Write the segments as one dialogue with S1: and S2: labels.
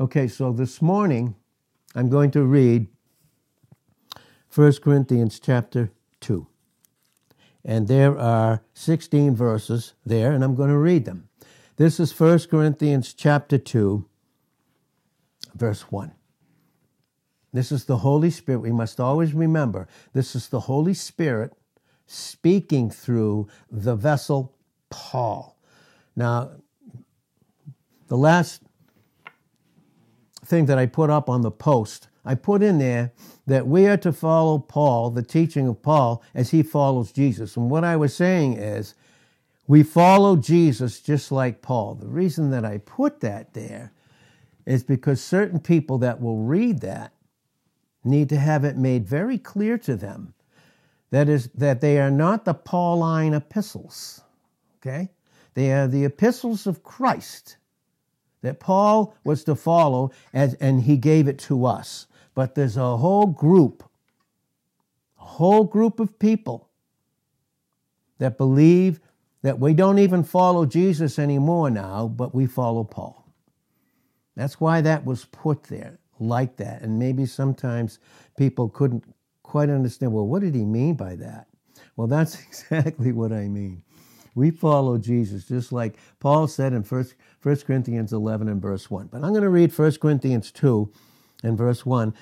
S1: Okay, so this morning I'm going to read 1 Corinthians chapter 2. And there are 16 verses there, and I'm going to read them. This is 1 Corinthians chapter 2, verse 1. This is the Holy Spirit. We must always remember this is the Holy Spirit speaking through the vessel Paul. Now, the last thing that I put up on the post, I put in there that we are to follow Paul, the teaching of Paul, as he follows Jesus. And what I was saying is, we follow Jesus just like Paul. The reason that I put that there is because certain people that will read that need to have it made very clear to them that is that they are not the Pauline epistles. Okay? They are the epistles of Christ that Paul was to follow, as, and he gave it to us. But there's a whole group, a whole group of people that believe that we don't even follow Jesus anymore now, but we follow Paul. That's why that was put there like that. And maybe sometimes people couldn't quite understand well, what did he mean by that? Well, that's exactly what I mean. We follow Jesus, just like Paul said in 1, 1 Corinthians 11 and verse 1. But I'm going to read 1 Corinthians 2 and verse 1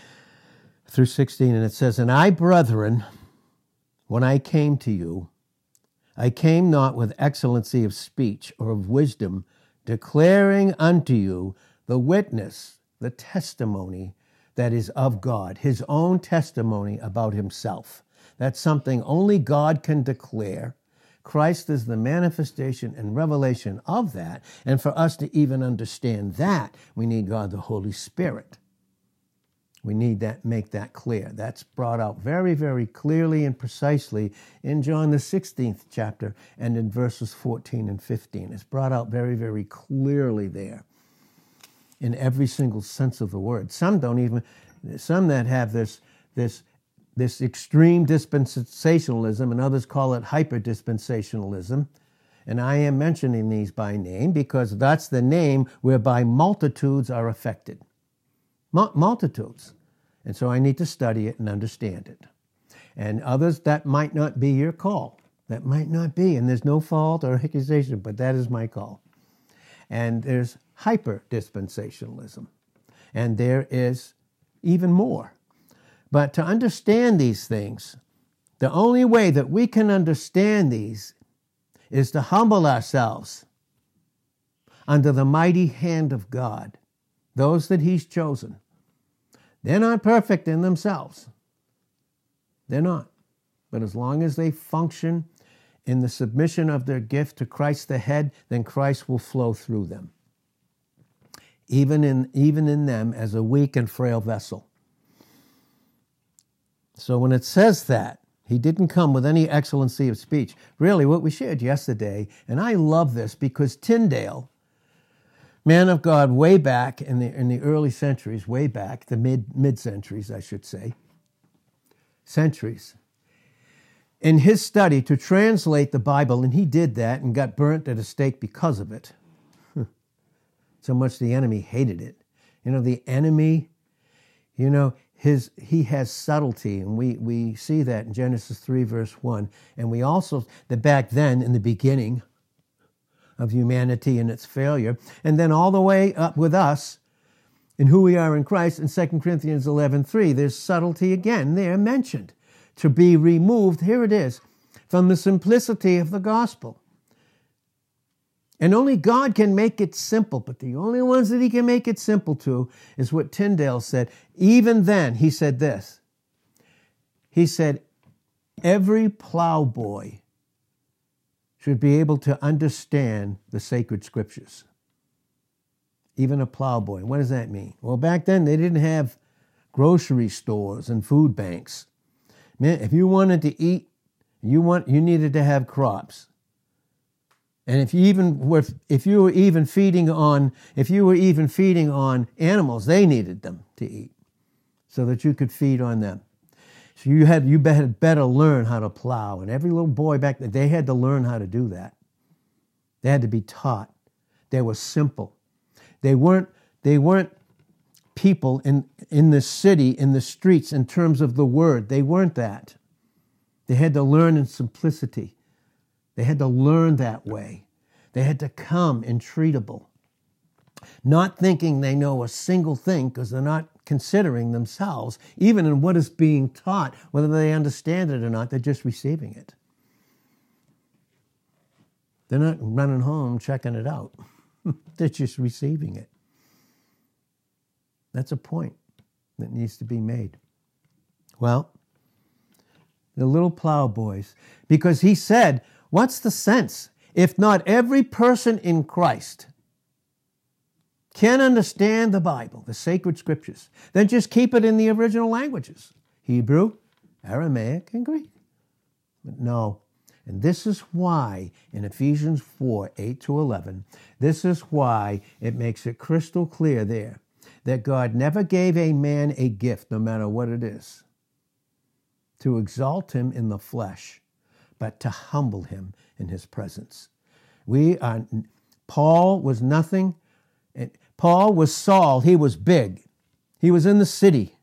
S1: through 16, and it says, And I, brethren, when I came to you, I came not with excellency of speech or of wisdom, declaring unto you the witness, the testimony that is of God, his own testimony about himself. That's something only God can declare. Christ is the manifestation and revelation of that. And for us to even understand that, we need God the Holy Spirit. We need that make that clear. That's brought out very, very clearly and precisely in John the 16th chapter and in verses 14 and 15. It's brought out very, very clearly there in every single sense of the word. Some don't even some that have this this this extreme dispensationalism, and others call it hyper dispensationalism. And I am mentioning these by name because that's the name whereby multitudes are affected. multitudes. And so I need to study it and understand it. And others, that might not be your call. That might not be. And there's no fault or accusation, but that is my call. And there's hyper dispensationalism. And there is even more. But to understand these things, the only way that we can understand these is to humble ourselves under the mighty hand of God, those that He's chosen. They're not perfect in themselves. They're not. But as long as they function in the submission of their gift to Christ the head, then Christ will flow through them. Even in, even in them as a weak and frail vessel. So when it says that, he didn't come with any excellency of speech. Really, what we shared yesterday, and I love this because Tyndale, man of God, way back in the, in the early centuries, way back, the mid, mid centuries, I should say, centuries, in his study to translate the Bible, and he did that and got burnt at a stake because of it. so much the enemy hated it. You know, the enemy, you know, his he has subtlety and we we see that in genesis 3 verse 1 and we also that back then in the beginning of humanity and its failure and then all the way up with us in who we are in christ in 2 corinthians 11 3 there's subtlety again there mentioned to be removed here it is from the simplicity of the gospel and only God can make it simple, but the only ones that he can make it simple to is what Tyndale said. Even then, he said this. He said, every plowboy should be able to understand the sacred scriptures. Even a plowboy. What does that mean? Well, back then they didn't have grocery stores and food banks. Man, if you wanted to eat, you want you needed to have crops. And if you even were, if you were even feeding on, if you were even feeding on animals, they needed them to eat, so that you could feed on them. So you had you had better learn how to plow, and every little boy back then they had to learn how to do that. They had to be taught. They were simple. They weren't they weren't people in, in the city, in the streets, in terms of the word. They weren't that. They had to learn in simplicity. They had to learn that way. They had to come intreatable, not thinking they know a single thing because they're not considering themselves, even in what is being taught, whether they understand it or not, they're just receiving it. They're not running home checking it out, they're just receiving it. That's a point that needs to be made. Well, the little plowboys, because he said, What's the sense if not every person in Christ can understand the Bible, the sacred scriptures? Then just keep it in the original languages Hebrew, Aramaic, and Greek. But no. And this is why in Ephesians 4 8 to 11, this is why it makes it crystal clear there that God never gave a man a gift, no matter what it is, to exalt him in the flesh, but to humble him in his presence. We are, Paul was nothing. Paul was Saul. He was big. He was in the city.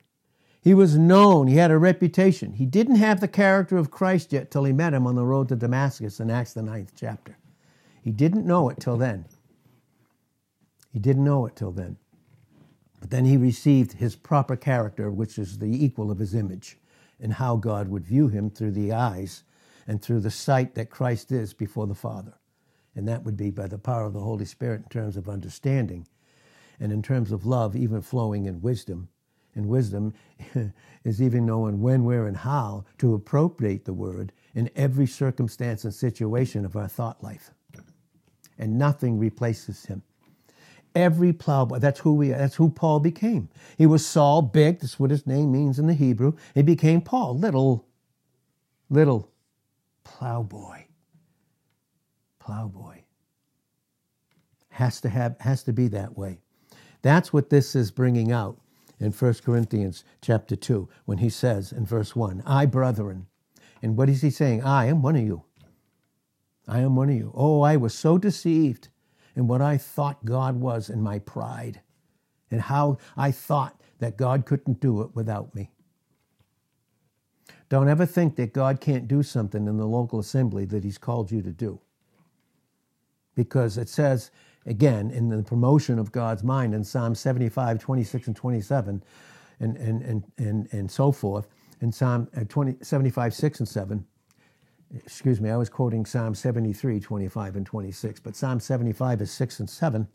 S1: He was known. He had a reputation. He didn't have the character of Christ yet till he met him on the road to Damascus in Acts, the ninth chapter. He didn't know it till then. He didn't know it till then. But then he received his proper character, which is the equal of his image, and how God would view him through the eyes and through the sight that Christ is before the Father. And that would be by the power of the Holy Spirit in terms of understanding and in terms of love, even flowing in wisdom. And wisdom is even knowing when, where, and how to appropriate the word in every circumstance and situation of our thought life. And nothing replaces him. Every plowboy. That's who we. That's who Paul became. He was Saul, big. That's what his name means in the Hebrew. He became Paul, little, little plowboy. Plowboy. Has to have. Has to be that way. That's what this is bringing out in 1 Corinthians chapter 2 when he says in verse 1, I, brethren. And what is he saying? I am one of you. I am one of you. Oh, I was so deceived and what I thought God was in my pride and how I thought that God couldn't do it without me. Don't ever think that God can't do something in the local assembly that He's called you to do. Because it says, again, in the promotion of God's mind in Psalm 75, 26, and 27, and, and, and, and, and so forth, in Psalm uh, 20, 75, 6 and 7, excuse me, I was quoting Psalm 73, 25 and 26, but Psalm 75 is 6 and 7.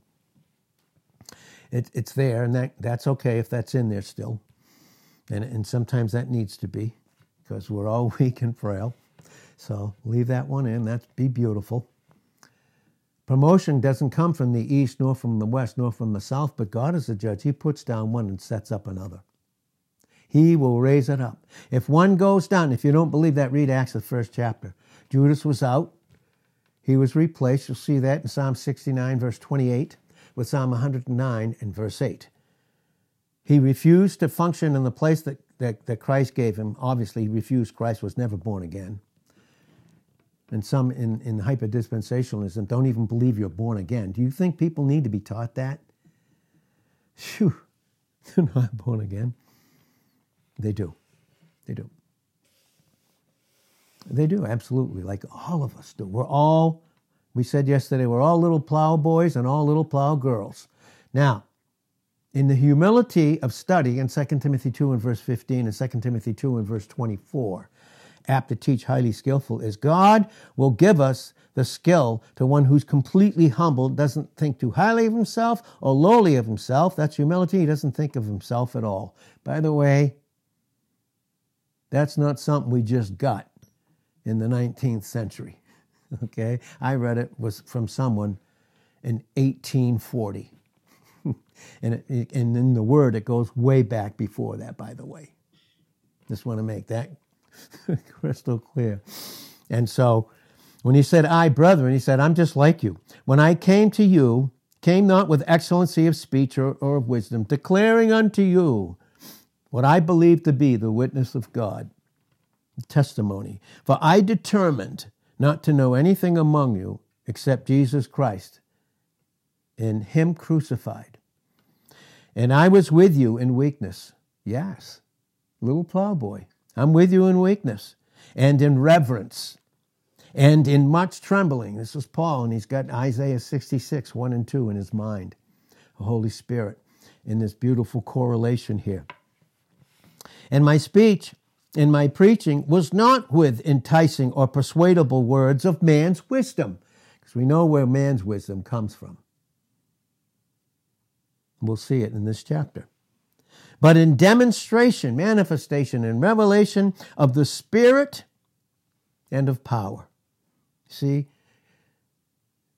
S1: It, it's there, and that, that's okay if that's in there still. And, and sometimes that needs to be because we're all weak and frail. So leave that one in. That's be beautiful. Promotion doesn't come from the east, nor from the west, nor from the south, but God is the judge. He puts down one and sets up another. He will raise it up. If one goes down, if you don't believe that, read Acts, the first chapter. Judas was out. He was replaced. You'll see that in Psalm 69, verse 28, with Psalm 109 and verse 8. He refused to function in the place that, that, that Christ gave him. Obviously, he refused. Christ was never born again. And some in, in hyperdispensationalism don't even believe you're born again. Do you think people need to be taught that? Phew, they're not born again. They do. They do. They do, absolutely, like all of us do. We're all, we said yesterday, we're all little plow boys and all little plow girls. Now, in the humility of study in 2 Timothy 2 and verse 15 and 2 Timothy 2 and verse 24, apt to teach, highly skillful, is God will give us the skill to one who's completely humble, doesn't think too highly of himself or lowly of himself. That's humility. He doesn't think of himself at all. By the way, that's not something we just got in the 19th century. Okay? I read it was from someone in 1840. And, it, and in the word, it goes way back before that, by the way. Just want to make that crystal clear. And so when he said, I, brethren, he said, I'm just like you. When I came to you, came not with excellency of speech or, or of wisdom, declaring unto you what I believe to be the witness of God, testimony. For I determined not to know anything among you except Jesus Christ and Him crucified. And I was with you in weakness. Yes, little plowboy. I'm with you in weakness and in reverence and in much trembling. This is Paul, and he's got Isaiah 66, 1 and 2 in his mind. The Holy Spirit in this beautiful correlation here. And my speech and my preaching was not with enticing or persuadable words of man's wisdom, because we know where man's wisdom comes from. We'll see it in this chapter. But in demonstration, manifestation, and revelation of the Spirit and of power. See,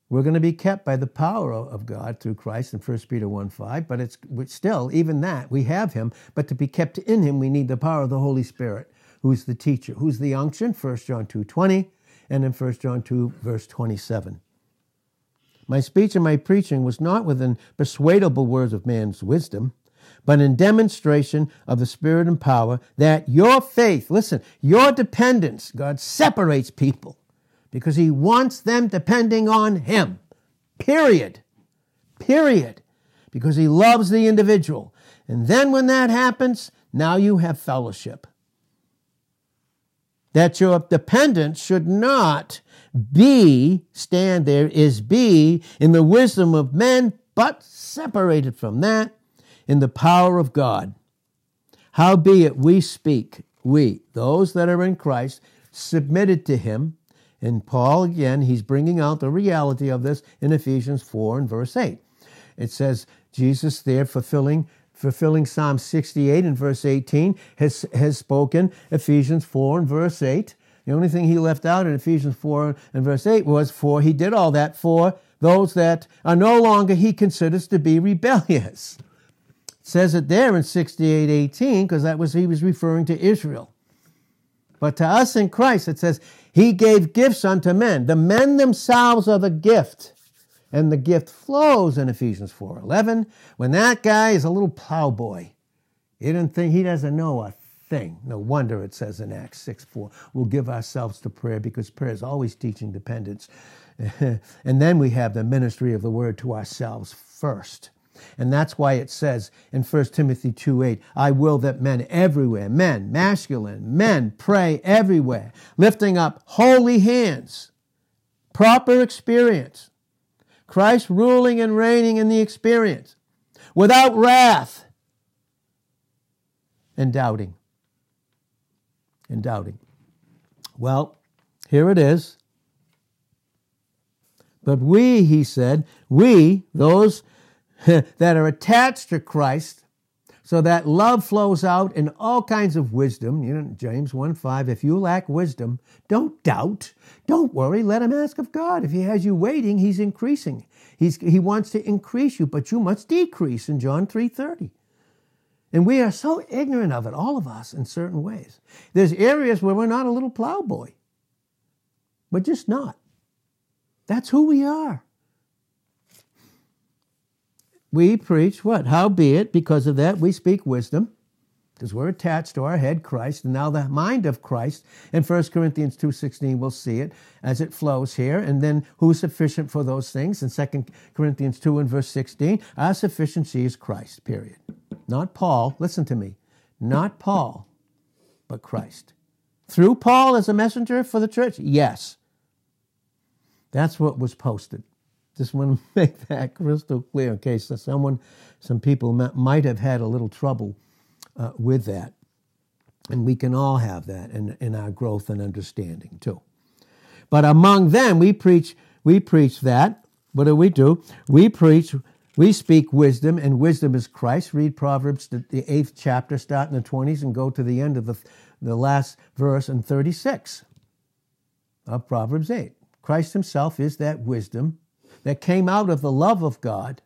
S1: we're going to be kept by the power of God through Christ in 1 Peter 1 5, but it's still, even that, we have Him, but to be kept in Him, we need the power of the Holy Spirit, who's the teacher, who's the unction, 1 John 2 20, and in 1 John 2, verse 27. My speech and my preaching was not within persuadable words of man's wisdom, but in demonstration of the Spirit and power, that your faith, listen, your dependence, God separates people because he wants them depending on him. Period. Period. Because he loves the individual. And then when that happens, now you have fellowship. That your dependence should not be, stand there, is be in the wisdom of men, but separated from that in the power of God. Howbeit we speak, we, those that are in Christ, submitted to him, and Paul, again, he's bringing out the reality of this in Ephesians 4 and verse 8. It says, Jesus there fulfilling fulfilling Psalm 68 and verse 18 has, has spoken Ephesians 4 and verse 8. The only thing he left out in Ephesians 4 and verse 8 was for he did all that for those that are no longer he considers to be rebellious. It says it there in 68 18 because that was he was referring to Israel. But to us in Christ, it says, He gave gifts unto men. The men themselves are the gift. And the gift flows in Ephesians 4:11 when that guy is a little plowboy. He doesn't think he doesn't know a thing. No wonder it says in Acts 6:4, we'll give ourselves to prayer because prayer is always teaching dependence. and then we have the ministry of the word to ourselves first. And that's why it says in 1 Timothy 2 8, I will that men everywhere, men, masculine, men, pray everywhere, lifting up holy hands, proper experience, Christ ruling and reigning in the experience, without wrath and doubting. And doubting. Well, here it is. But we, he said, we, those that are attached to Christ so that love flows out in all kinds of wisdom. You know, James 1 5, if you lack wisdom, don't doubt. Don't worry. Let him ask of God. If he has you waiting, he's increasing. He's, he wants to increase you, but you must decrease in John 3 30. And we are so ignorant of it, all of us, in certain ways. There's areas where we're not a little plowboy. We're just not. That's who we are we preach what? Howbeit, because of that, we speak wisdom, because we're attached to our head, Christ, and now the mind of Christ. In 1 Corinthians 2.16, we'll see it as it flows here. And then who's sufficient for those things? In 2 Corinthians 2 and verse 16, our sufficiency is Christ, period. Not Paul, listen to me, not Paul, but Christ. Through Paul as a messenger for the church? Yes. That's what was posted. Just want to make that crystal clear in case someone, some people might have had a little trouble uh, with that. And we can all have that in, in our growth and understanding too. But among them, we preach, we preach that. What do we do? We preach, we speak wisdom, and wisdom is Christ. Read Proverbs, the, eighth chapter, start in the 20s, and go to the end of the, the last verse in 36 of Proverbs 8. Christ himself is that wisdom that came out of the love of God.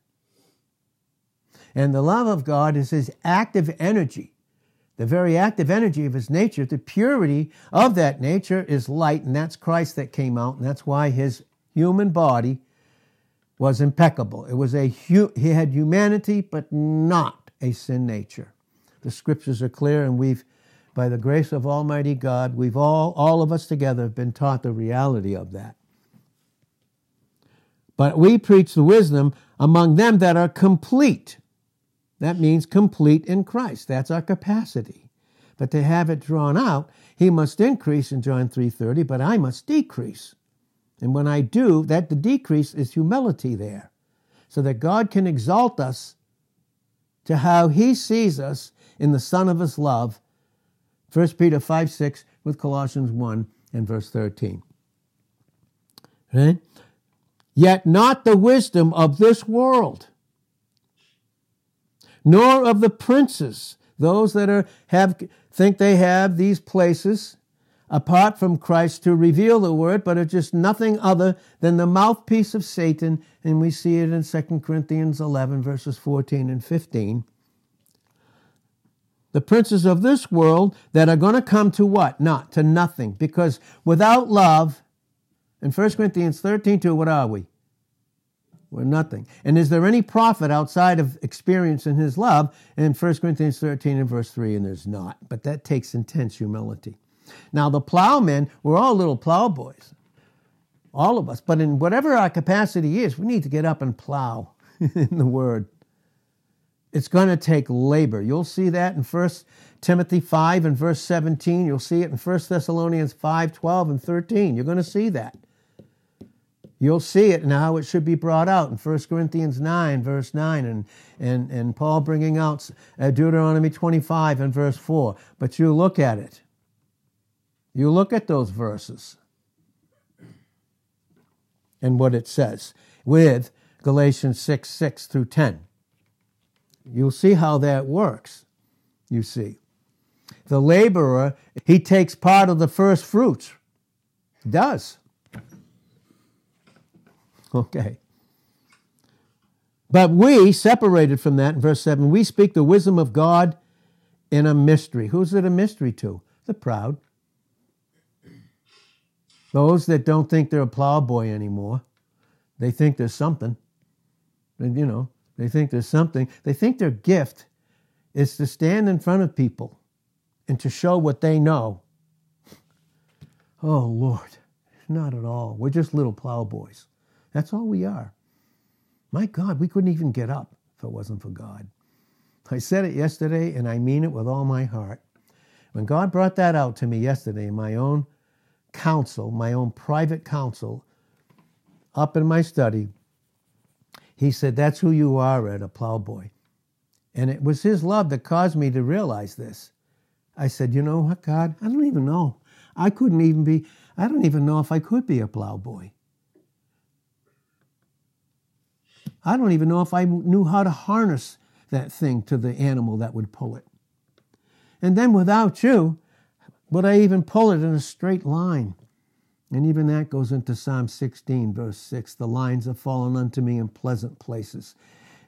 S1: And the love of God is his active energy, the very active energy of his nature. The purity of that nature is light, and that's Christ that came out, and that's why his human body was impeccable. It was a he had humanity, but not a sin nature. The scriptures are clear, and we've, by the grace of Almighty God, we've all, all of us together, been taught the reality of that. But we preach the wisdom among them that are complete. That means complete in Christ. That's our capacity. But to have it drawn out, he must increase in John 3:30, but I must decrease. And when I do, that the decrease is humility there. So that God can exalt us to how he sees us in the Son of his love. 1 Peter 5 6 with Colossians 1 and verse 13. Right? Yet not the wisdom of this world, nor of the princes, those that are have think they have these places apart from Christ to reveal the word, but are just nothing other than the mouthpiece of Satan, and we see it in 2 Corinthians 11, verses 14 and 15. The princes of this world that are going to come to what? Not to nothing. Because without love, in 1 Corinthians 13, 2, what are we? We're nothing. And is there any profit outside of experience in his love? In 1 Corinthians 13 and verse 3, and there's not. But that takes intense humility. Now, the plowmen, we're all little plowboys, all of us. But in whatever our capacity is, we need to get up and plow in the Word. It's going to take labor. You'll see that in 1 Timothy 5 and verse 17. You'll see it in 1 Thessalonians 5, 12 and 13. You're going to see that. You'll see it now. It should be brought out in 1 Corinthians 9, verse 9, and, and, and Paul bringing out uh, Deuteronomy 25 and verse 4. But you look at it. You look at those verses and what it says with Galatians 6 6 through 10. You'll see how that works. You see. The laborer, he takes part of the first fruits. Does. Okay. But we, separated from that in verse 7, we speak the wisdom of God in a mystery. Who's it a mystery to? The proud. Those that don't think they're a plowboy anymore, they think there's something. And, you know, they think there's something. They think their gift is to stand in front of people and to show what they know. Oh, Lord, not at all. We're just little plowboys. That's all we are. My God, we couldn't even get up if it wasn't for God. I said it yesterday, and I mean it with all my heart. When God brought that out to me yesterday in my own counsel, my own private counsel, up in my study, he said, That's who you are, Ed, a plowboy. And it was his love that caused me to realize this. I said, You know what, God? I don't even know. I couldn't even be, I don't even know if I could be a plowboy. I don't even know if I knew how to harness that thing to the animal that would pull it. And then without you, would I even pull it in a straight line? And even that goes into Psalm 16, verse 6. The lines have fallen unto me in pleasant places.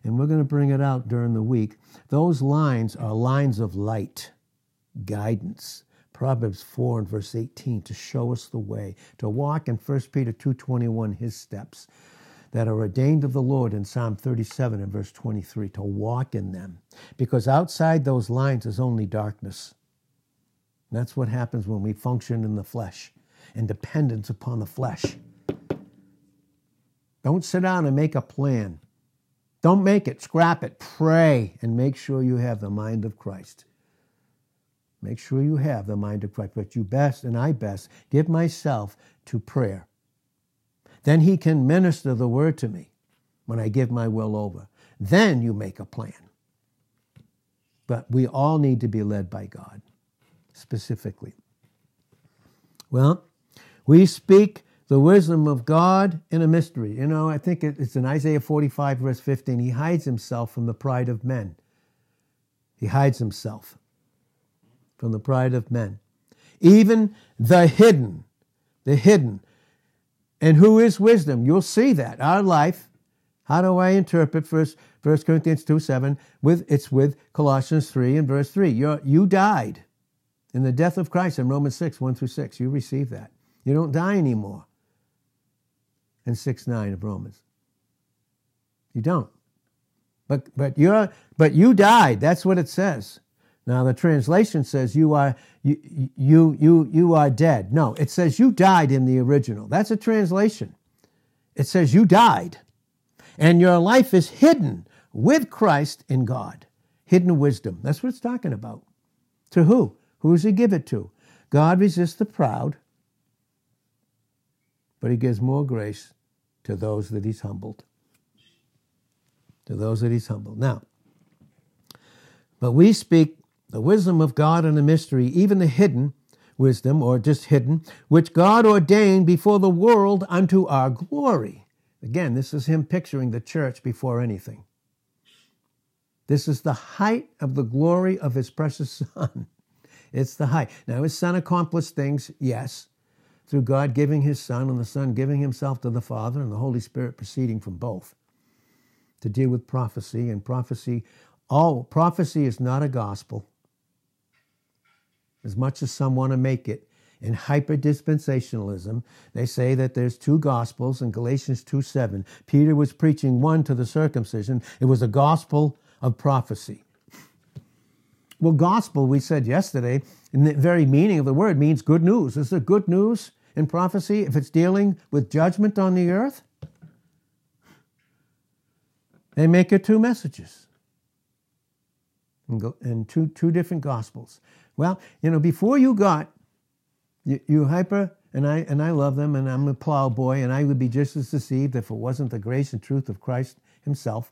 S1: And we're going to bring it out during the week. Those lines are lines of light, guidance. Proverbs 4 and verse 18 to show us the way, to walk in 1 Peter 2.21 his steps that are ordained of the Lord in Psalm 37 and verse 23, to walk in them. Because outside those lines is only darkness. That's what happens when we function in the flesh and dependence upon the flesh. Don't sit down and make a plan. Don't make it, scrap it, pray, and make sure you have the mind of Christ. Make sure you have the mind of Christ. But you best, and I best, give myself to prayer. Then He can minister the word to me when I give my will over. Then you make a plan. But we all need to be led by God specifically? Well, we speak the wisdom of God in a mystery. You know, I think it's in Isaiah 45, verse 15. He hides himself from the pride of men. He hides himself from the pride of men. Even the hidden, the hidden. And who is wisdom? You'll see that. Our life, how do I interpret first, 1 Corinthians 2 7? With, it's with Colossians 3 and verse 3. You're, you died in the death of Christ in Romans 6, 1 through 6. You receive that. You don't die anymore in 6, 9 of Romans. You don't. But, but, you're, but you died. That's what it says. Now the translation says you are you, you you you are dead. No, it says you died in the original. That's a translation. It says you died. And your life is hidden with Christ in God. hidden wisdom. That's what it's talking about. To who? Who does he give it to? God resists the proud, but he gives more grace to those that he's humbled. To those that he's humbled. Now, but we speak the wisdom of God and the mystery, even the hidden wisdom, or just hidden, which God ordained before the world unto our glory. Again, this is him picturing the church before anything. This is the height of the glory of his precious Son. It's the height. Now, his Son accomplished things, yes, through God giving his Son and the Son giving himself to the Father and the Holy Spirit proceeding from both to deal with prophecy. And prophecy, all prophecy is not a gospel. As much as some want to make it, in hyperdispensationalism, they say that there's two gospels in Galatians 2 7. Peter was preaching one to the circumcision, it was a gospel of prophecy. Well, gospel, we said yesterday, in the very meaning of the word, means good news. Is it good news in prophecy if it's dealing with judgment on the earth? They make it two messages and two, two different gospels. Well, you know, before you got you, you hyper, and I and I love them, and I'm a plowboy, and I would be just as deceived if it wasn't the grace and truth of Christ Himself.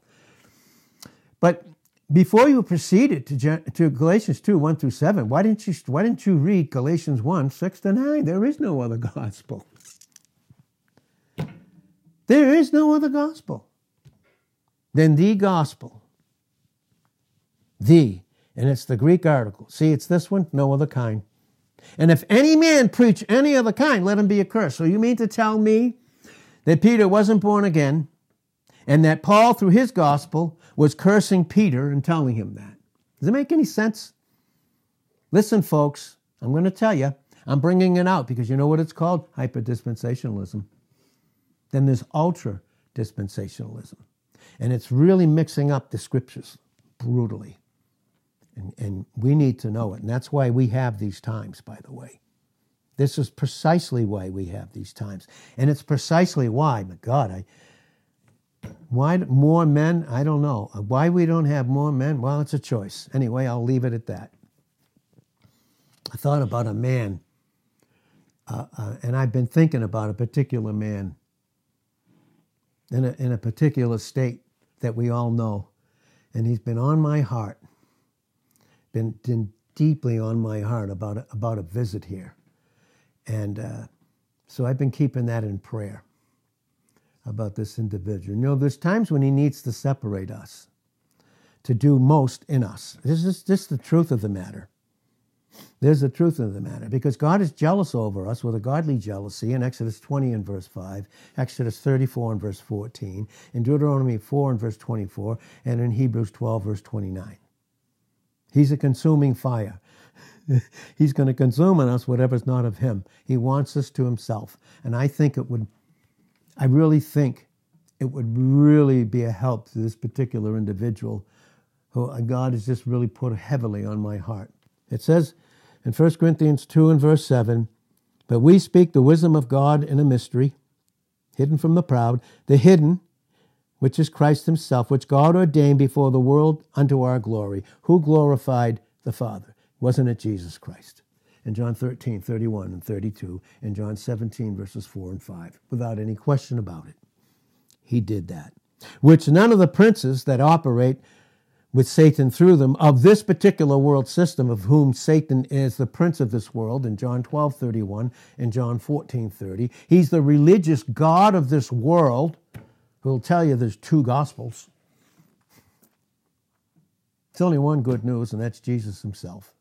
S1: But before you proceeded to, to Galatians 2, 1 through 7, why didn't you why didn't you read Galatians 1, 6 to 9? There is no other gospel. There is no other gospel than the gospel. The. And it's the Greek article. See, it's this one, no other kind. And if any man preach any other kind, let him be accursed. So you mean to tell me that Peter wasn't born again and that Paul, through his gospel, was cursing Peter and telling him that? Does it make any sense? Listen, folks, I'm going to tell you, I'm bringing it out because you know what it's called? Hyperdispensationalism. Then there's ultra dispensationalism. And it's really mixing up the scriptures brutally. And, we need to know it. And that's why we have these times, by the way. This is precisely why we have these times. And it's precisely why, my God, I, why more men? I don't know. Why we don't have more men? Well, it's a choice. Anyway, I'll leave it at that. I thought about a man, uh, uh, and I've been thinking about a particular man in a, in a particular state that we all know. And he's been on my heart been, been deeply on my heart about a, about a visit here. And uh, so I've been keeping that in prayer about this individual. You know, there's times when he needs to separate us to do most in us. This is just the truth of the matter. There's the truth of the matter because God is jealous over us with a godly jealousy in Exodus 20 and verse 5, Exodus 34 and verse 14, in Deuteronomy 4 and verse 24, and in Hebrews 12 verse 29. He's a consuming fire. He's going to consume in us whatever's not of Him. He wants us to Himself. And I think it would, I really think it would really be a help to this particular individual who uh, God has just really put heavily on my heart. It says in 1 Corinthians 2 and verse 7 But we speak the wisdom of God in a mystery, hidden from the proud, the hidden which is Christ himself, which God ordained before the world unto our glory. Who glorified the Father? Wasn't it Jesus Christ? In John 13, 31 and 32, and John 17, verses 4 and 5, without any question about it. He did that. Which none of the princes that operate with Satan through them of this particular world system, of whom Satan is the prince of this world in John 12, 31 and John 14, 30. He's the religious God of this world who'll tell you there's two gospels. It's only one good news, and that's Jesus himself.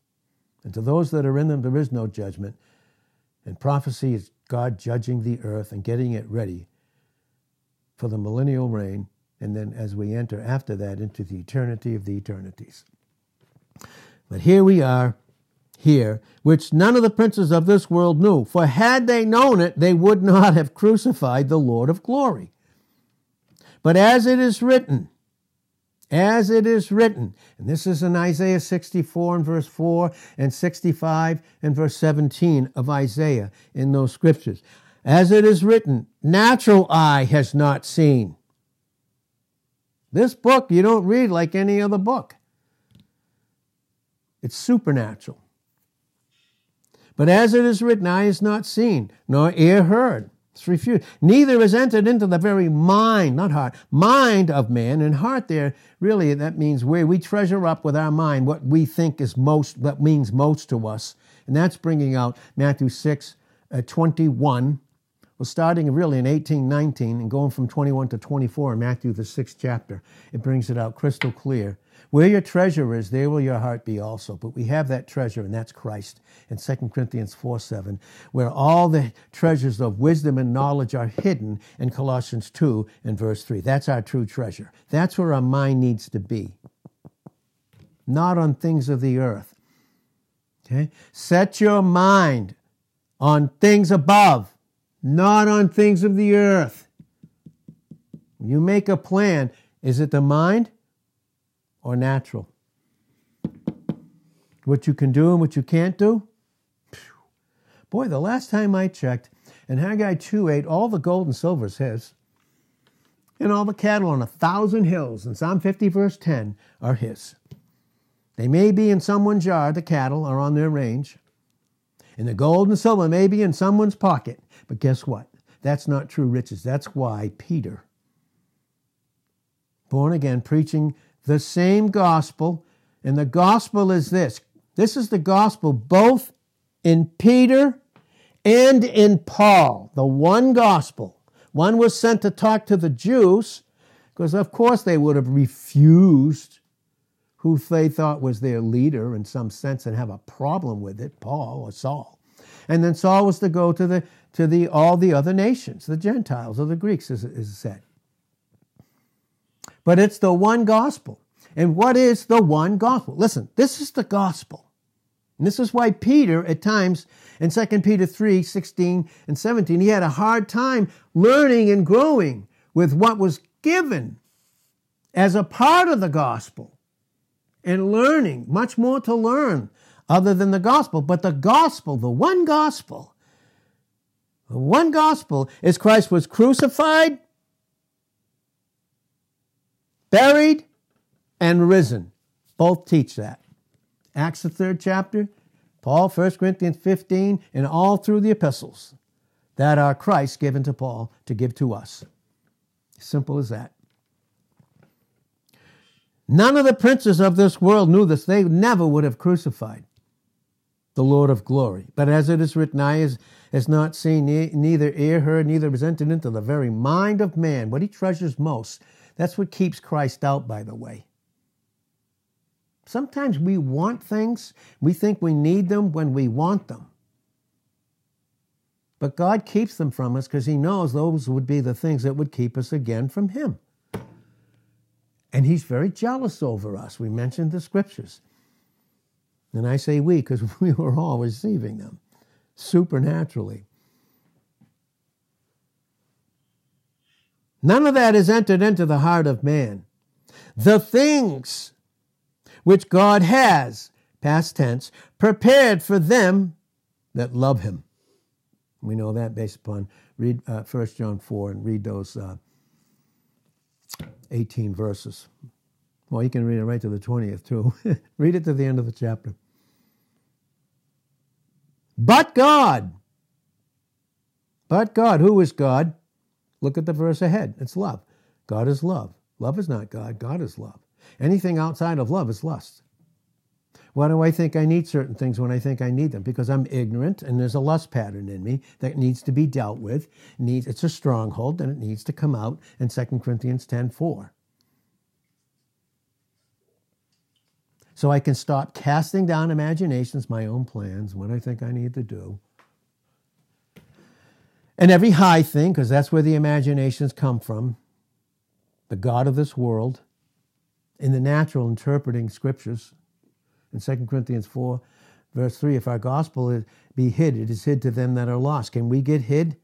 S1: And to those that are in them, there is no judgment. And prophecy is God judging the earth and getting it ready for the millennial reign, and then as we enter after that into the eternity of the eternities. But here we are, here, which none of the princes of this world knew. For had they known it, they would not have crucified the Lord of glory. But as it is written, as it is written, and this is in Isaiah 64 and verse 4 and 65 and verse 17 of Isaiah in those scriptures. As it is written, natural eye has not seen. This book you don't read like any other book. It's supernatural. But as it is written, eye is not seen, nor ear heard. It's refused. Neither is entered into the very mind, not heart, mind of man. And heart there, really, that means where we treasure up with our mind what we think is most, what means most to us. And that's bringing out Matthew 6, uh, 21. Well, starting really in 1819 and going from 21 to 24 in Matthew, the sixth chapter, it brings it out crystal clear. Where your treasure is, there will your heart be also. But we have that treasure, and that's Christ in 2 Corinthians 4 7, where all the treasures of wisdom and knowledge are hidden in Colossians 2 and verse 3. That's our true treasure. That's where our mind needs to be, not on things of the earth. Okay? Set your mind on things above, not on things of the earth. You make a plan. Is it the mind? or natural. What you can do and what you can't do? Boy, the last time I checked, and Haggai 2 8, all the gold and silver is his. And all the cattle on a thousand hills in Psalm 50, verse 10, are his. They may be in someone's yard, the cattle are on their range. And the gold and silver may be in someone's pocket. But guess what? That's not true riches. That's why Peter, born again, preaching the same gospel. And the gospel is this this is the gospel both in Peter and in Paul, the one gospel. One was sent to talk to the Jews, because of course they would have refused who they thought was their leader in some sense and have a problem with it, Paul or Saul. And then Saul was to go to the to the all the other nations, the Gentiles or the Greeks, as is said. But it's the one gospel. And what is the one gospel? Listen, this is the gospel. And this is why Peter, at times, in 2 Peter 3 16 and 17, he had a hard time learning and growing with what was given as a part of the gospel and learning, much more to learn other than the gospel. But the gospel, the one gospel, one gospel is Christ was crucified, buried, and risen. Both teach that. Acts, the third chapter, Paul, 1 Corinthians 15, and all through the epistles that are Christ given to Paul to give to us. Simple as that. None of the princes of this world knew this. They never would have crucified the Lord of glory. But as it is written, I, is, has not seen, neither ear heard, neither presented into the very mind of man what he treasures most. That's what keeps Christ out, by the way. Sometimes we want things, we think we need them when we want them. But God keeps them from us because He knows those would be the things that would keep us again from Him. And He's very jealous over us. We mentioned the scriptures. And I say we because we were all receiving them supernaturally. None of that is entered into the heart of man. The things which God has, past tense, prepared for them that love him. We know that based upon read uh, 1 John 4 and read those uh, 18 verses. Well, you can read it right to the 20th too. read it to the end of the chapter. But God. But God. Who is God? Look at the verse ahead. It's love. God is love. Love is not God. God is love. Anything outside of love is lust. Why do I think I need certain things when I think I need them? Because I'm ignorant and there's a lust pattern in me that needs to be dealt with. Needs, it's a stronghold and it needs to come out in 2 Corinthians 10 4. So I can stop casting down imaginations, my own plans, what I think I need to do. And every high thing, because that's where the imaginations come from, the God of this world, in the natural interpreting scriptures. In 2 Corinthians 4, verse 3, if our gospel be hid, it is hid to them that are lost. Can we get hid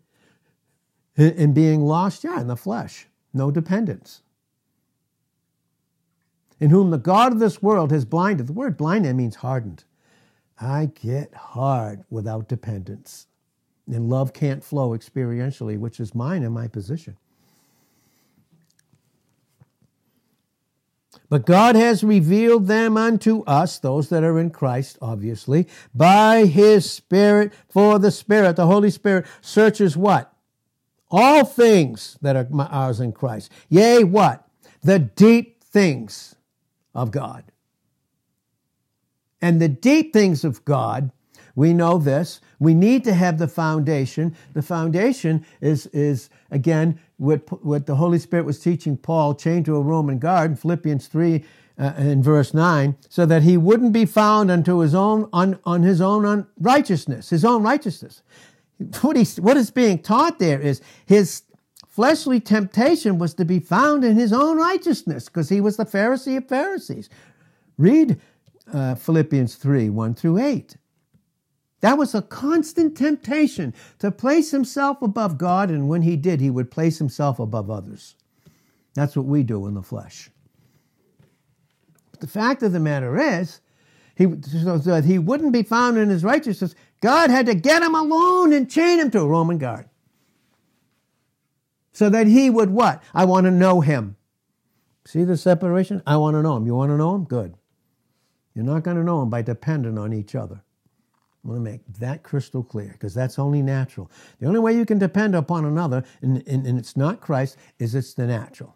S1: in being lost? Yeah, in the flesh. No dependence. In whom the God of this world has blinded. The word blinded means hardened. I get hard without dependence. And love can't flow experientially, which is mine and my position. But God has revealed them unto us, those that are in Christ, obviously, by his Spirit, for the Spirit, the Holy Spirit, searches what? All things that are ours in Christ. Yea, what? The deep things of God. And the deep things of God, we know this. We need to have the foundation. The foundation is, is again, what, what the Holy Spirit was teaching Paul, chained to a Roman guard in Philippians 3 uh, in verse 9, so that he wouldn't be found unto his own, on, on his own righteousness, his own righteousness. What, he, what is being taught there is his fleshly temptation was to be found in his own righteousness because he was the Pharisee of Pharisees. Read uh, Philippians 3 1 through 8. That was a constant temptation to place himself above God, and when he did, he would place himself above others. That's what we do in the flesh. But the fact of the matter is, he, so that he wouldn't be found in his righteousness, God had to get him alone and chain him to a Roman guard. So that he would what? I want to know him. See the separation? I want to know him. You want to know him? Good. You're not going to know him by depending on each other. I want to make that crystal clear because that's only natural. The only way you can depend upon another, and, and, and, it's not Christ, is it's the natural.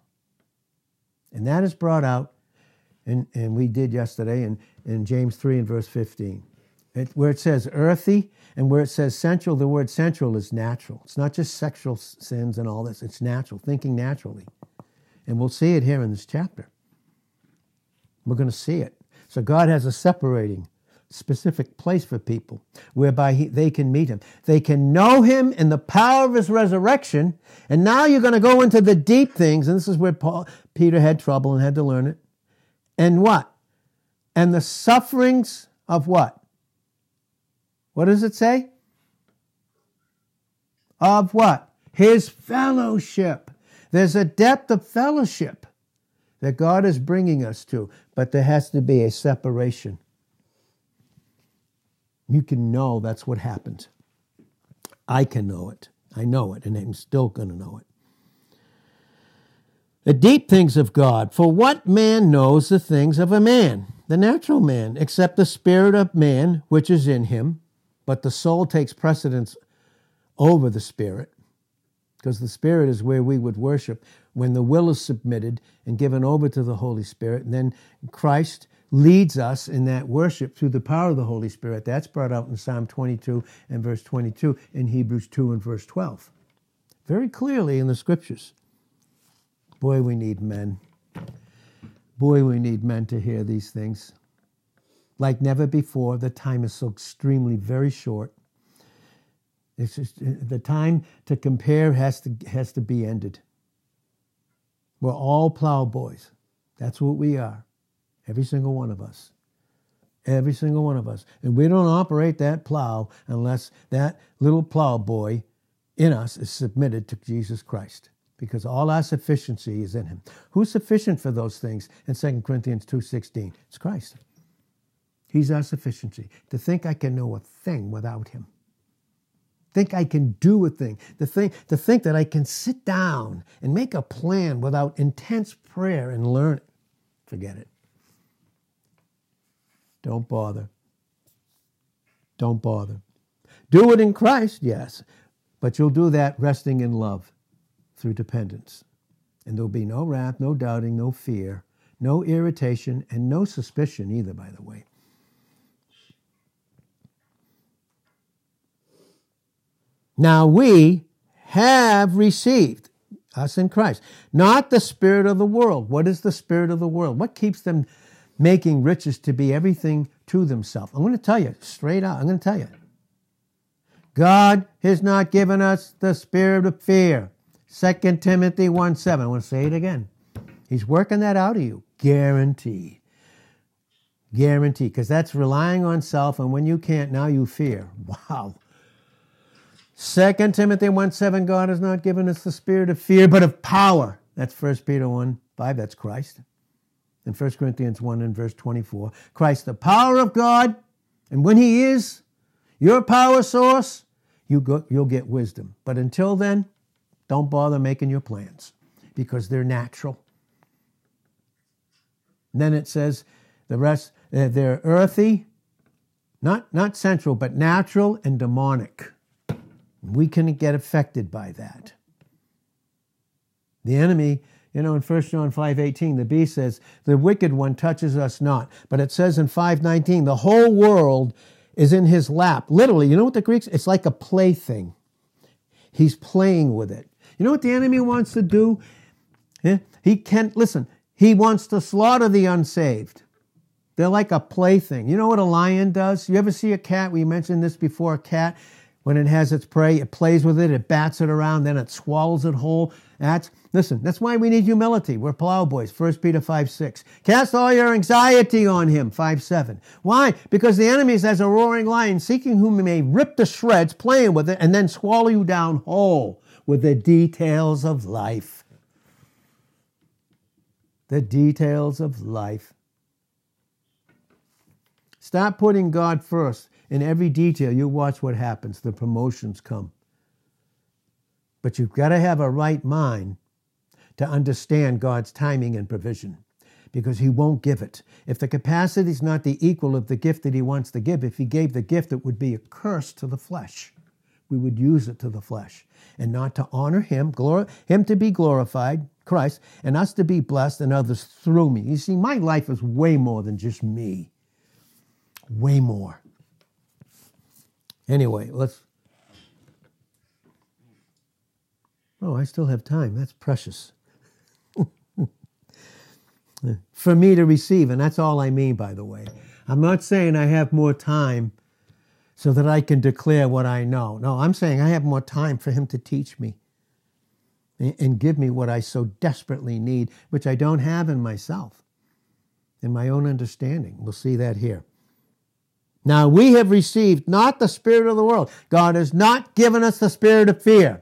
S1: And that is brought out, and, and we did yesterday in, in James 3 and verse 15. It, where it says earthy and where it says sensual, the word sensual is natural. It's not just sexual sins and all this, it's natural, thinking naturally. And we'll see it here in this chapter. We're going to see it. So God has a separating specific place for people whereby he, they can meet him. They can know him in the power of his resurrection. And now you're going to go into the deep things. And this is where Paul, Peter had trouble and had to learn it. And what? And the sufferings of what? What does it say? Of what? His fellowship. There's a depth of fellowship that God is bringing us to, but there has to be a separation you can know that's what happened. I can know it. I know it, and I'm still going to know it. The deep things of God. For what man knows the things of a man, the natural man, except the spirit of man which is in him? But the soul takes precedence over the spirit, because the spirit is where we would worship when the will is submitted and given over to the Holy Spirit. And then Christ leads us in that worship through the power of the Holy Spirit. That's brought out in Psalm 22 and verse 22, in Hebrews 2 and verse 12. Very clearly in the scriptures. Boy, we need men. Boy, we need men to hear these things. Like never before, the time is so extremely very short. It's just, uh, the time to compare has to, has to be ended. We're all plowboys. That's what we are. Every single one of us. Every single one of us. And we don't operate that plow unless that little plow boy in us is submitted to Jesus Christ. Because all our sufficiency is in him. Who's sufficient for those things in 2 Corinthians 2.16? It's Christ. He's our sufficiency. To think I can know a thing without him. Think I can do a thing. To think, to think that I can sit down and make a plan without intense prayer and learn it. Forget it. Don't bother. Don't bother. Do it in Christ, yes, but you'll do that resting in love through dependence. And there'll be no wrath, no doubting, no fear, no irritation, and no suspicion either, by the way. Now we have received, us in Christ, not the spirit of the world. What is the spirit of the world? What keeps them making riches to be everything to themselves. I'm going to tell you straight out, I'm going to tell you. God has not given us the spirit of fear. 2 Timothy 1 7. I want to say it again. He's working that out of you. Guaranteed. Guaranteed. Because that's relying on self, and when you can't, now you fear. Wow. 2 Timothy 1 7. God has not given us the spirit of fear, but of power. That's 1 Peter 1 5. That's Christ in 1 Corinthians 1 and verse 24. Christ, the power of God, and when He is your power source, you go, you'll get wisdom. But until then, don't bother making your plans because they're natural. And then it says the rest, uh, they're earthy, not, not sensual, but natural and demonic. We can get affected by that. The enemy, you know, in 1 John 5:18, the beast says, "The wicked one touches us not." But it says in 5:19, the whole world is in his lap. Literally, you know what the Greeks? It's like a plaything. He's playing with it. You know what the enemy wants to do? Eh? He can't listen. He wants to slaughter the unsaved. They're like a plaything. You know what a lion does? You ever see a cat? We mentioned this before. A cat, when it has its prey, it plays with it, it bats it around, then it swallows it whole. That's listen. That's why we need humility. We're plowboys. 1 Peter five six. Cast all your anxiety on him. Five seven. Why? Because the enemy is as a roaring lion, seeking whom he may rip to shreds, playing with it, and then swallow you down whole with the details of life. The details of life. Stop putting God first in every detail. You watch what happens. The promotions come. But you've got to have a right mind to understand God's timing and provision because He won't give it. If the capacity is not the equal of the gift that He wants to give, if He gave the gift, it would be a curse to the flesh. We would use it to the flesh and not to honor Him, glor- Him to be glorified, Christ, and us to be blessed and others through me. You see, my life is way more than just me. Way more. Anyway, let's. Oh, I still have time. That's precious. For me to receive, and that's all I mean, by the way. I'm not saying I have more time so that I can declare what I know. No, I'm saying I have more time for Him to teach me and give me what I so desperately need, which I don't have in myself, in my own understanding. We'll see that here. Now we have received not the spirit of the world. God has not given us the spirit of fear.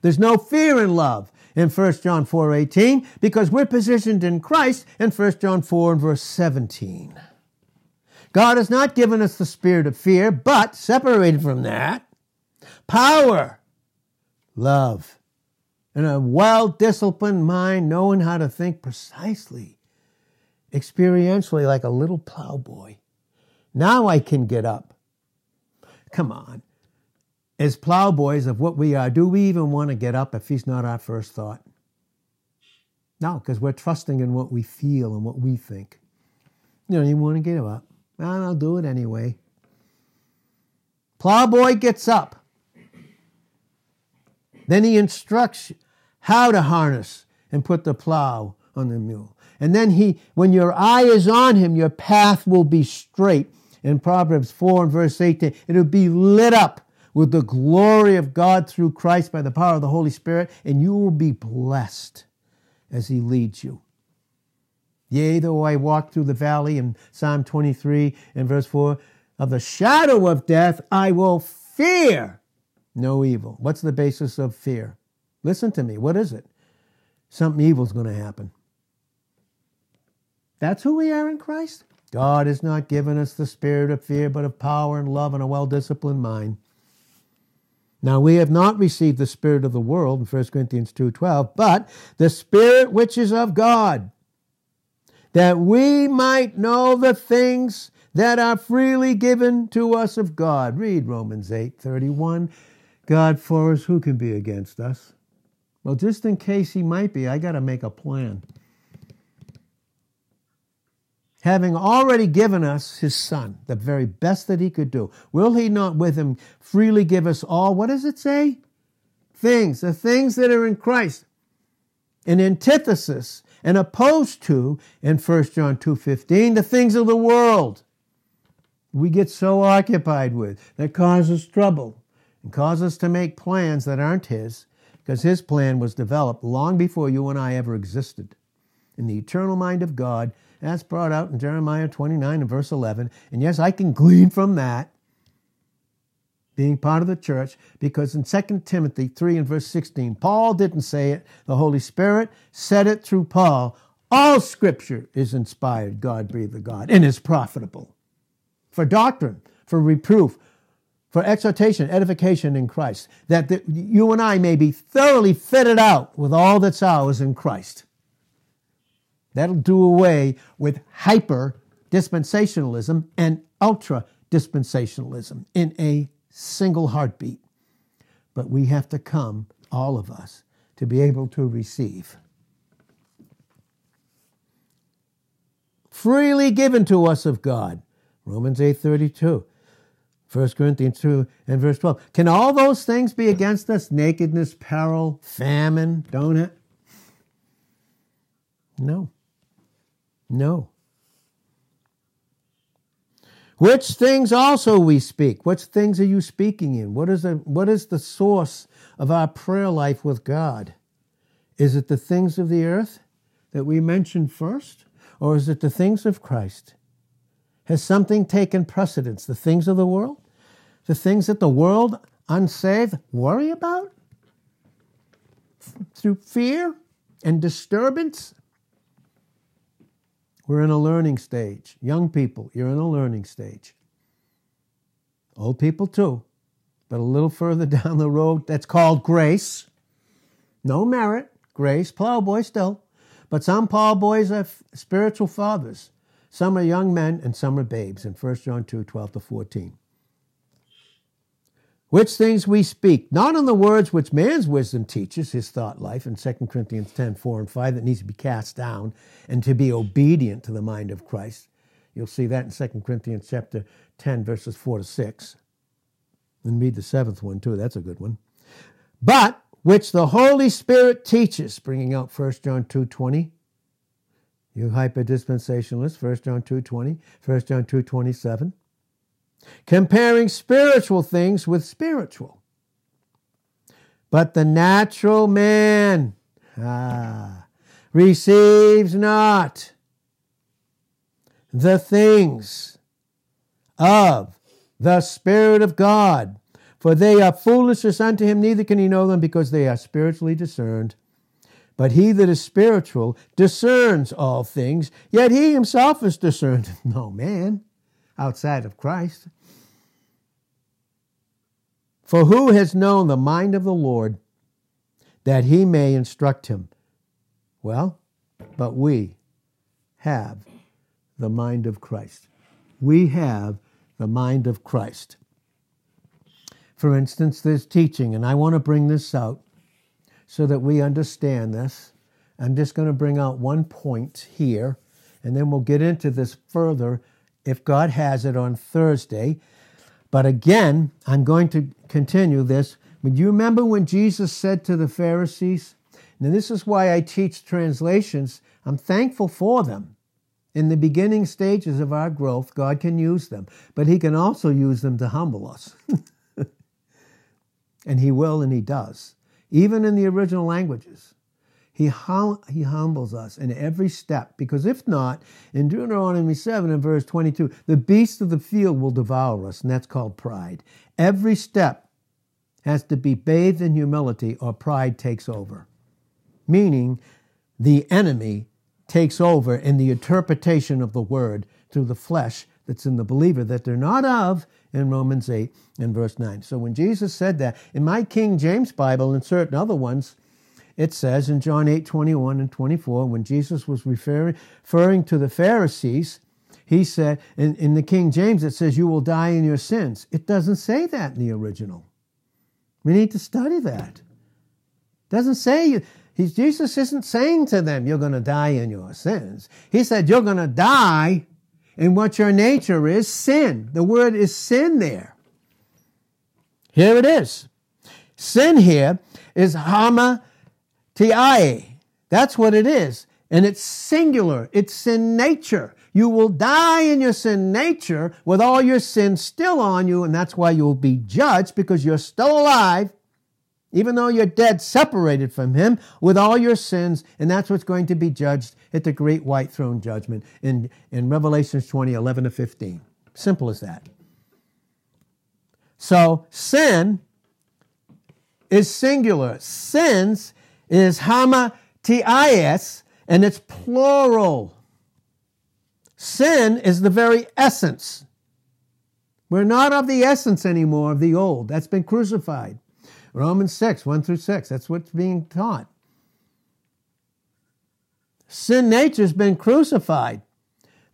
S1: There's no fear in love in 1 John 4 18 because we're positioned in Christ in 1 John 4 and verse 17. God has not given us the spirit of fear, but separated from that, power, love, and a well disciplined mind knowing how to think precisely, experientially like a little plowboy. Now I can get up. Come on. As plowboys of what we are, do we even want to get up if he's not our first thought? No, because we're trusting in what we feel and what we think. You don't even want to get up. Well, I'll do it anyway. Plowboy gets up. Then he instructs how to harness and put the plow on the mule. And then he, when your eye is on him, your path will be straight in Proverbs 4 and verse 18. It'll be lit up with the glory of God through Christ by the power of the Holy Spirit, and you will be blessed as He leads you. Yea, though I walk through the valley in Psalm 23 and verse 4, of the shadow of death, I will fear no evil. What's the basis of fear? Listen to me. What is it? Something evil's going to happen. That's who we are in Christ. God has not given us the spirit of fear, but of power and love and a well disciplined mind. Now we have not received the spirit of the world in 1 Corinthians 2:12, but the spirit which is of God, that we might know the things that are freely given to us of God. Read Romans 8:31. God for us, who can be against us? Well, just in case he might be, I got to make a plan having already given us his son, the very best that he could do, will he not with him freely give us all? What does it say? Things, the things that are in Christ. An antithesis and opposed to, in 1 John 2.15, the things of the world we get so occupied with that causes trouble and cause us to make plans that aren't his because his plan was developed long before you and I ever existed. In the eternal mind of God, that's brought out in Jeremiah 29 and verse 11. And yes, I can glean from that, being part of the church, because in 2 Timothy 3 and verse 16, Paul didn't say it. The Holy Spirit said it through Paul. All scripture is inspired, God breathed the God, and is profitable for doctrine, for reproof, for exhortation, edification in Christ, that the, you and I may be thoroughly fitted out with all that's ours in Christ. That'll do away with hyper dispensationalism and ultra dispensationalism in a single heartbeat. But we have to come, all of us, to be able to receive. Freely given to us of God. Romans 8:32. 1 Corinthians 2 and verse 12. Can all those things be against us? Nakedness, peril, famine, don't it? No. No. Which things also we speak? Which things are you speaking in? What is, the, what is the source of our prayer life with God? Is it the things of the earth that we mentioned first? Or is it the things of Christ? Has something taken precedence? The things of the world? The things that the world unsaved worry about? Through fear and disturbance? We're in a learning stage. Young people, you're in a learning stage. Old people too, but a little further down the road, that's called grace. No merit, grace, plowboy still. But some plowboys are spiritual fathers. Some are young men and some are babes in 1 John 2 12 to 14 which things we speak, not in the words which man's wisdom teaches, his thought life, in 2 Corinthians 10, 4 and 5, that needs to be cast down and to be obedient to the mind of Christ. You'll see that in 2 Corinthians chapter 10, verses 4 to 6. And read the seventh one too, that's a good one. But which the Holy Spirit teaches, bringing out 1 John 2, 20. You hyper-dispensationalists, 1 John 2, 20, 1 John 2, 27 comparing spiritual things with spiritual. But the natural man ah, receives not the things of the Spirit of God, for they are foolishness unto him, neither can he know them because they are spiritually discerned. But he that is spiritual discerns all things, yet he himself is discerned no man outside of Christ. For who has known the mind of the Lord that he may instruct him? Well, but we have the mind of Christ. We have the mind of Christ. For instance, there's teaching, and I want to bring this out so that we understand this. I'm just going to bring out one point here, and then we'll get into this further if God has it on Thursday. But again, I'm going to continue this. But you remember when Jesus said to the Pharisees, and this is why I teach translations, I'm thankful for them. In the beginning stages of our growth, God can use them, but He can also use them to humble us. and He will and He does, even in the original languages. He, hum- he humbles us in every step, because if not, in Deuteronomy 7 and verse 22, the beasts of the field will devour us, and that's called pride. Every step has to be bathed in humility, or pride takes over. Meaning, the enemy takes over in the interpretation of the word through the flesh that's in the believer that they're not of in Romans 8 and verse 9. So when Jesus said that, in my King James Bible and certain other ones, it says in John 8 21 and 24, when Jesus was referring, referring to the Pharisees, he said, in, in the King James, it says, You will die in your sins. It doesn't say that in the original. We need to study that. It doesn't say, he, Jesus isn't saying to them, You're going to die in your sins. He said, You're going to die in what your nature is sin. The word is sin there. Here it is. Sin here is hama Ti. That's what it is. And it's singular. It's sin nature. You will die in your sin nature with all your sins still on you, and that's why you'll be judged because you're still alive, even though you're dead, separated from Him with all your sins, and that's what's going to be judged at the great white throne judgment in, in Revelations 20, 11 to 15. Simple as that. So, sin is singular. Sins is hamartias, and it's plural. Sin is the very essence. We're not of the essence anymore of the old. That's been crucified. Romans 6, 1 through 6. That's what's being taught. sin nature's been crucified,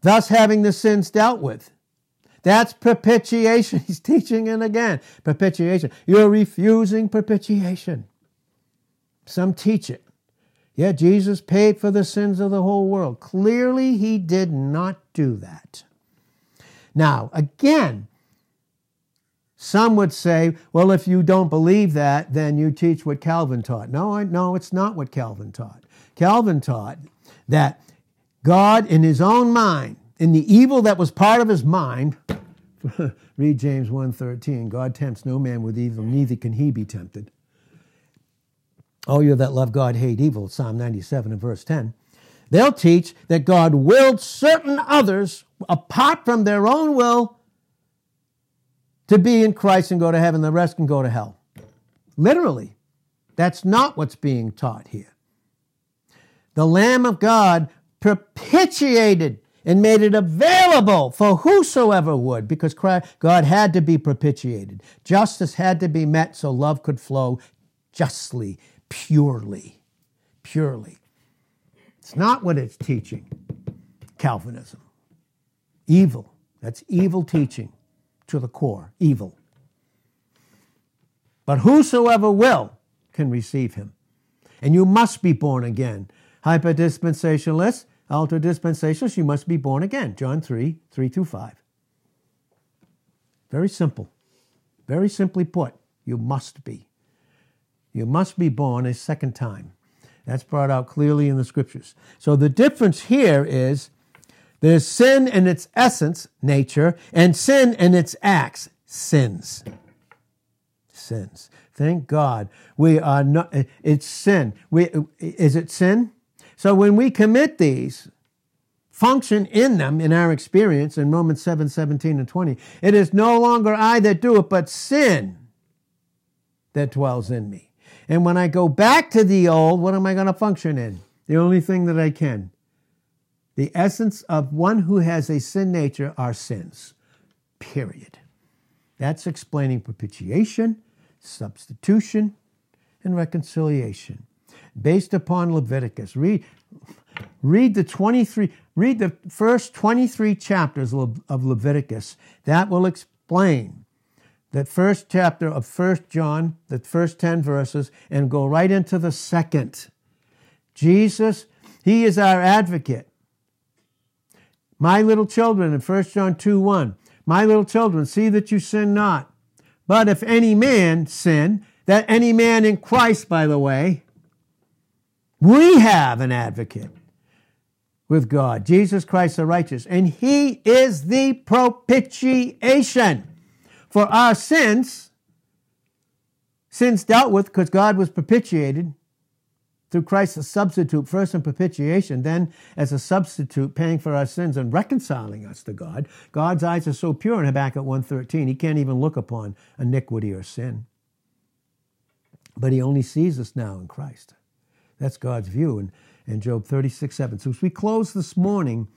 S1: thus having the sins dealt with. That's propitiation. He's teaching it again. Propitiation. You're refusing propitiation. Some teach it. Yeah, Jesus paid for the sins of the whole world. Clearly, he did not do that. Now, again, some would say, well, if you don't believe that, then you teach what Calvin taught. No, no, it's not what Calvin taught. Calvin taught that God, in his own mind, in the evil that was part of his mind, read James 1.13, God tempts no man with evil, neither can he be tempted. All you that love God hate evil, Psalm 97 and verse 10. They'll teach that God willed certain others, apart from their own will, to be in Christ and go to heaven. The rest can go to hell. Literally. That's not what's being taught here. The Lamb of God propitiated and made it available for whosoever would, because God had to be propitiated. Justice had to be met so love could flow justly, purely, purely. It's not what it's teaching, Calvinism. Evil. That's evil teaching to the core, evil. But whosoever will can receive him. And you must be born again. Hyperdispensationalists, ultra dispensationalists, you must be born again. John 3, 3 through 5. Very simple. Very simply put, you must be. You must be born a second time. That's brought out clearly in the scriptures. So the difference here is there's sin in its essence, nature, and sin in its acts, sins. Sins. Thank God we are not, it's sin. We, is it sin? So when we commit these, function in them in our experience in Romans 7 17 and 20, it is no longer I that do it, but sin that dwells in me. And when I go back to the old, what am I going to function in? The only thing that I can the essence of one who has a sin nature are sins. Period. That's explaining propitiation, substitution, and reconciliation. Based upon Leviticus. Read, read the 23, read the first 23 chapters of Leviticus. That will explain that first chapter of First John, the first 10 verses, and go right into the second. Jesus, He is our advocate. My little children in 1 John 2 1. My little children, see that you sin not. But if any man sin, that any man in Christ, by the way, we have an advocate with God, Jesus Christ the righteous, and he is the propitiation for our sins, sins dealt with because God was propitiated through Christ as substitute, first in propitiation, then as a substitute, paying for our sins and reconciling us to God. God's eyes are so pure in Habakkuk 1.13, he can't even look upon iniquity or sin. But he only sees us now in Christ. That's God's view in, in Job 36, 7. So as we close this morning,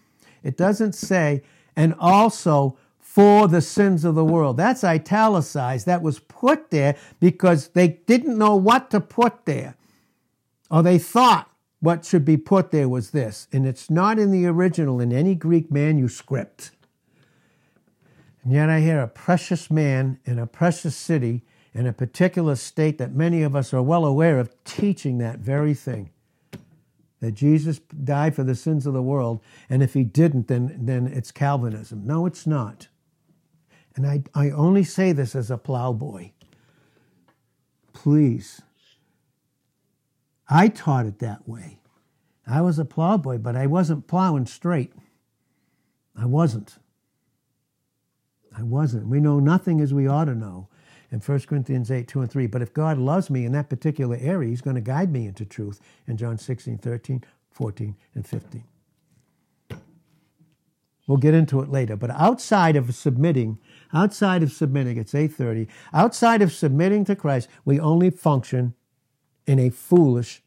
S1: it doesn't say, and also for the sins of the world. That's italicized. That was put there because they didn't know what to put there or they thought what should be put there was this, and it's not in the original in any Greek manuscript. And yet I hear a precious man in a precious city in a particular state that many of us are well aware of teaching that very thing. That Jesus died for the sins of the world, and if he didn't, then, then it's Calvinism. No, it's not. And I, I only say this as a plowboy. Please I taught it that way. I was a plowboy, but I wasn't plowing straight. I wasn't. I wasn't. We know nothing as we ought to know in 1 Corinthians 8, 2 and 3. But if God loves me in that particular area, He's going to guide me into truth in John 16, 13, 14, and 15. We'll get into it later. But outside of submitting, outside of submitting, it's 8:30. Outside of submitting to Christ, we only function in a foolish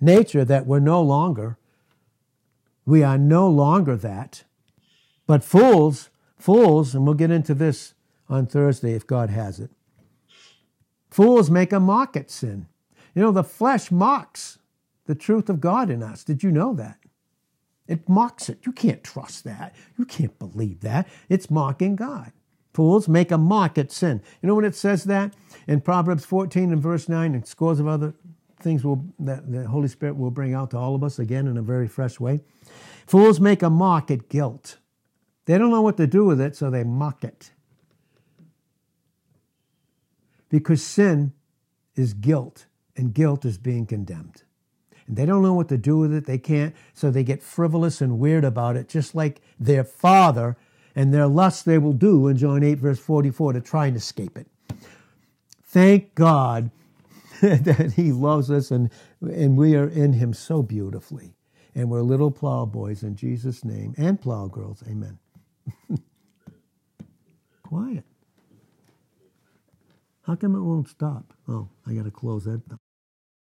S1: nature that we're no longer. We are no longer that. But fools, fools, and we'll get into this on Thursday if God has it. Fools make a mock at sin. You know, the flesh mocks the truth of God in us. Did you know that? It mocks it. You can't trust that. You can't believe that. It's mocking God. Fools make a mock at sin. You know when it says that? In Proverbs 14 and verse 9 and scores of other things will, that the Holy Spirit will bring out to all of us again in a very fresh way. Fools make a mock at guilt. They don't know what to do with it, so they mock it. Because sin is guilt, and guilt is being condemned. They don't know what to do with it. They can't, so they get frivolous and weird about it, just like their father and their lust they will do in John 8, verse 44, to try and escape it. Thank God that He loves us and, and we are in Him so beautifully. And we're little plow boys in Jesus' name and plow girls. Amen. Quiet. How come it won't stop? Oh, I got to close that.